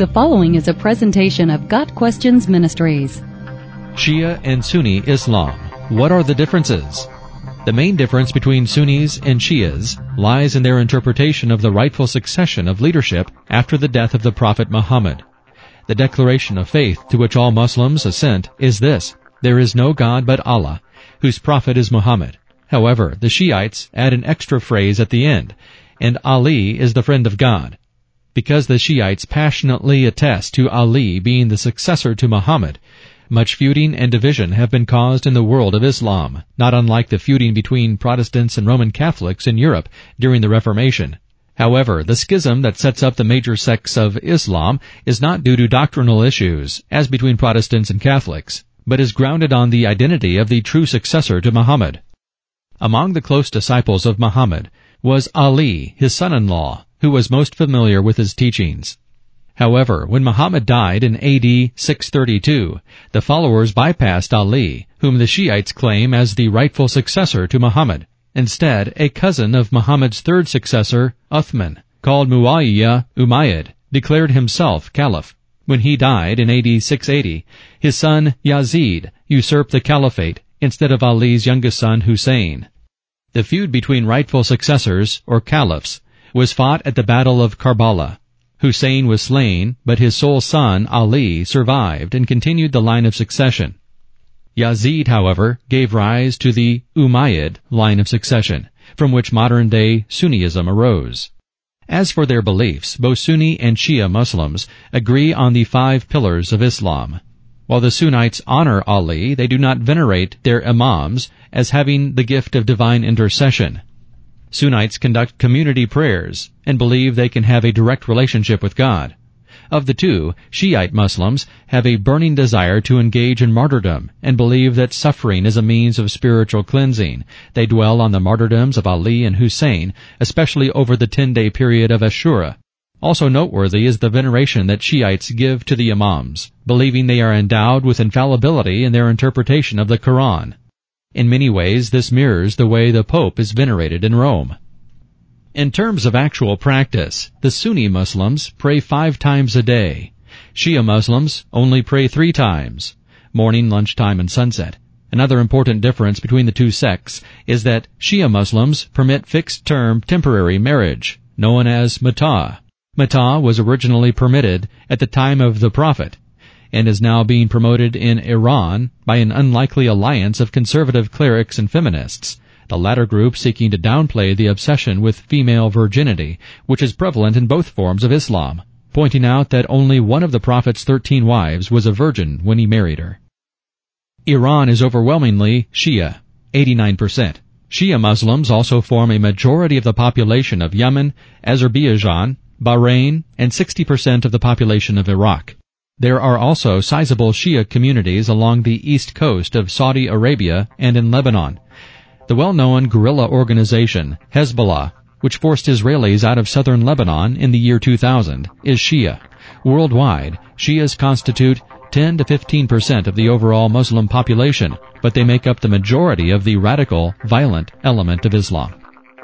The following is a presentation of Got Questions Ministries. Shia and Sunni Islam. What are the differences? The main difference between Sunnis and Shias lies in their interpretation of the rightful succession of leadership after the death of the Prophet Muhammad. The declaration of faith to which all Muslims assent is this, there is no God but Allah, whose prophet is Muhammad. However, the Shiites add an extra phrase at the end, and Ali is the friend of God because the Shiites passionately attest to Ali being the successor to Muhammad, much feuding and division have been caused in the world of Islam, not unlike the feuding between Protestants and Roman Catholics in Europe during the Reformation. However, the schism that sets up the major sects of Islam is not due to doctrinal issues, as between Protestants and Catholics, but is grounded on the identity of the true successor to Muhammad. Among the close disciples of Muhammad was Ali, his son-in-law, who was most familiar with his teachings. However, when Muhammad died in AD 632, the followers bypassed Ali, whom the Shiites claim as the rightful successor to Muhammad. Instead, a cousin of Muhammad's third successor, Uthman, called Muawiyah Umayyad, declared himself caliph. When he died in AD 680, his son Yazid usurped the caliphate instead of Ali's youngest son Hussein. The feud between rightful successors, or caliphs, was fought at the Battle of Karbala. Hussein was slain, but his sole son, Ali, survived and continued the line of succession. Yazid, however, gave rise to the Umayyad line of succession, from which modern-day Sunnism arose. As for their beliefs, both Sunni and Shia Muslims agree on the five pillars of Islam. While the Sunnites honor Ali, they do not venerate their imams as having the gift of divine intercession. Sunnites conduct community prayers and believe they can have a direct relationship with God. Of the two, Shiite Muslims have a burning desire to engage in martyrdom and believe that suffering is a means of spiritual cleansing. They dwell on the martyrdoms of Ali and Hussein, especially over the 10-day period of Ashura. Also noteworthy is the veneration that Shiites give to the Imams, believing they are endowed with infallibility in their interpretation of the Quran. In many ways, this mirrors the way the Pope is venerated in Rome. In terms of actual practice, the Sunni Muslims pray five times a day. Shia Muslims only pray three times, morning, lunchtime, and sunset. Another important difference between the two sects is that Shia Muslims permit fixed-term temporary marriage, known as muta. Muta was originally permitted at the time of the Prophet, and is now being promoted in Iran by an unlikely alliance of conservative clerics and feminists, the latter group seeking to downplay the obsession with female virginity, which is prevalent in both forms of Islam, pointing out that only one of the Prophet's thirteen wives was a virgin when he married her. Iran is overwhelmingly Shia, 89%. Shia Muslims also form a majority of the population of Yemen, Azerbaijan, Bahrain, and 60% of the population of Iraq. There are also sizable Shia communities along the east coast of Saudi Arabia and in Lebanon. The well-known guerrilla organization, Hezbollah, which forced Israelis out of southern Lebanon in the year 2000, is Shia. Worldwide, Shias constitute 10 to 15 percent of the overall Muslim population, but they make up the majority of the radical, violent element of Islam.